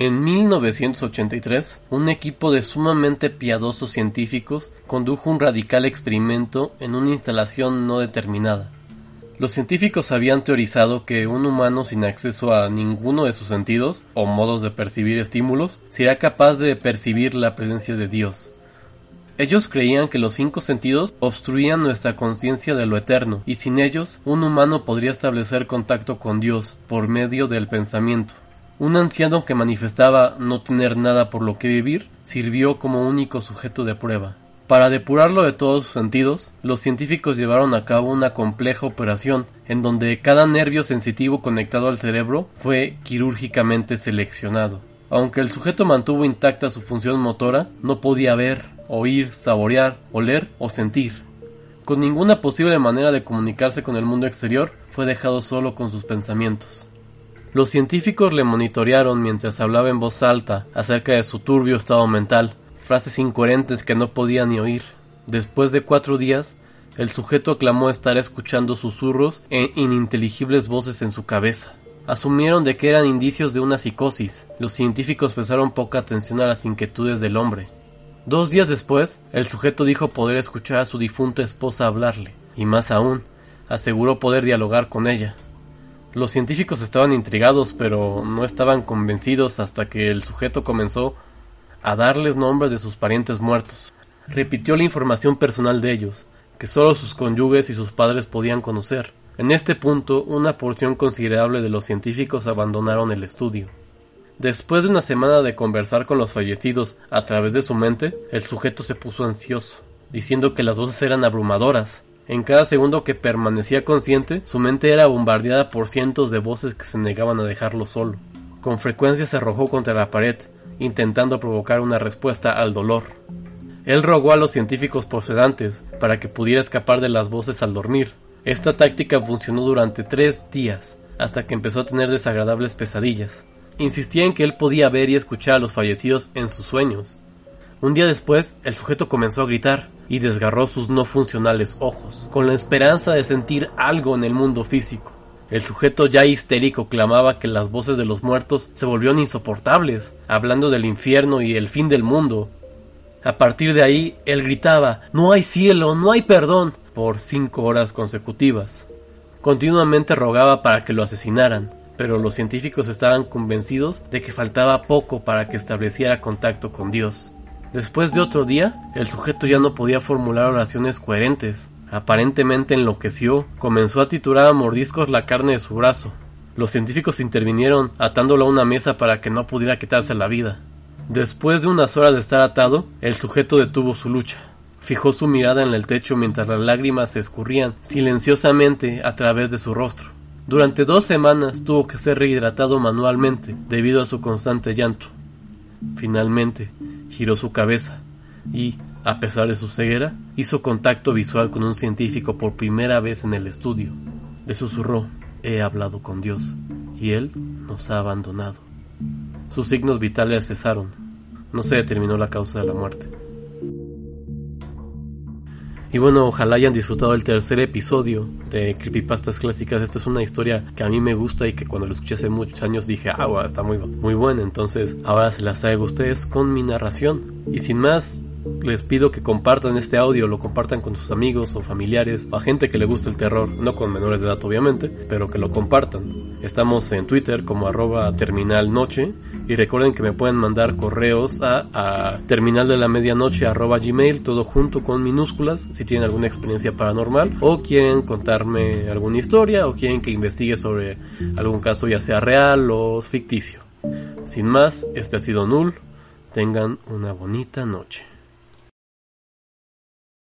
En 1983, un equipo de sumamente piadosos científicos condujo un radical experimento en una instalación no determinada. Los científicos habían teorizado que un humano sin acceso a ninguno de sus sentidos o modos de percibir estímulos sería capaz de percibir la presencia de Dios. Ellos creían que los cinco sentidos obstruían nuestra conciencia de lo eterno, y sin ellos un humano podría establecer contacto con Dios por medio del pensamiento. Un anciano que manifestaba no tener nada por lo que vivir sirvió como único sujeto de prueba. Para depurarlo de todos sus sentidos, los científicos llevaron a cabo una compleja operación en donde cada nervio sensitivo conectado al cerebro fue quirúrgicamente seleccionado. Aunque el sujeto mantuvo intacta su función motora, no podía ver, oír, saborear, oler o sentir. Con ninguna posible manera de comunicarse con el mundo exterior, fue dejado solo con sus pensamientos. Los científicos le monitorearon mientras hablaba en voz alta acerca de su turbio estado mental, frases incoherentes que no podía ni oír. Después de cuatro días, el sujeto aclamó estar escuchando susurros e ininteligibles voces en su cabeza. Asumieron de que eran indicios de una psicosis. Los científicos prestaron poca atención a las inquietudes del hombre. Dos días después, el sujeto dijo poder escuchar a su difunta esposa hablarle, y más aún, aseguró poder dialogar con ella. Los científicos estaban intrigados, pero no estaban convencidos hasta que el sujeto comenzó a darles nombres de sus parientes muertos. Repitió la información personal de ellos, que solo sus cónyuges y sus padres podían conocer. En este punto, una porción considerable de los científicos abandonaron el estudio. Después de una semana de conversar con los fallecidos a través de su mente, el sujeto se puso ansioso, diciendo que las voces eran abrumadoras, en cada segundo que permanecía consciente, su mente era bombardeada por cientos de voces que se negaban a dejarlo solo. Con frecuencia se arrojó contra la pared, intentando provocar una respuesta al dolor. Él rogó a los científicos procedantes para que pudiera escapar de las voces al dormir. Esta táctica funcionó durante tres días, hasta que empezó a tener desagradables pesadillas. Insistía en que él podía ver y escuchar a los fallecidos en sus sueños. Un día después, el sujeto comenzó a gritar, y desgarró sus no funcionales ojos, con la esperanza de sentir algo en el mundo físico. El sujeto ya histérico clamaba que las voces de los muertos se volvieron insoportables, hablando del infierno y el fin del mundo. A partir de ahí, él gritaba No hay cielo, no hay perdón por cinco horas consecutivas. Continuamente rogaba para que lo asesinaran, pero los científicos estaban convencidos de que faltaba poco para que estableciera contacto con Dios. Después de otro día, el sujeto ya no podía formular oraciones coherentes. Aparentemente enloqueció, comenzó a titular a mordiscos la carne de su brazo. Los científicos intervinieron atándolo a una mesa para que no pudiera quitarse la vida. Después de unas horas de estar atado, el sujeto detuvo su lucha. Fijó su mirada en el techo mientras las lágrimas se escurrían silenciosamente a través de su rostro. Durante dos semanas tuvo que ser rehidratado manualmente debido a su constante llanto. Finalmente, giró su cabeza y, a pesar de su ceguera, hizo contacto visual con un científico por primera vez en el estudio. Le susurró, he hablado con Dios, y Él nos ha abandonado. Sus signos vitales cesaron. No se determinó la causa de la muerte. Y bueno, ojalá hayan disfrutado el tercer episodio de Creepypastas Clásicas. Esta es una historia que a mí me gusta y que cuando lo escuché hace muchos años dije, ah, está muy, muy buena. Entonces ahora se las traigo a ustedes con mi narración. Y sin más, les pido que compartan este audio, lo compartan con sus amigos o familiares o a gente que le gusta el terror, no con menores de edad obviamente, pero que lo compartan. Estamos en Twitter como arroba terminalnoche y recuerden que me pueden mandar correos a, a terminal de la arroba gmail, todo junto con minúsculas, si tienen alguna experiencia paranormal o quieren contarme alguna historia o quieren que investigue sobre algún caso ya sea real o ficticio. Sin más, este ha sido Null. Tengan una bonita noche.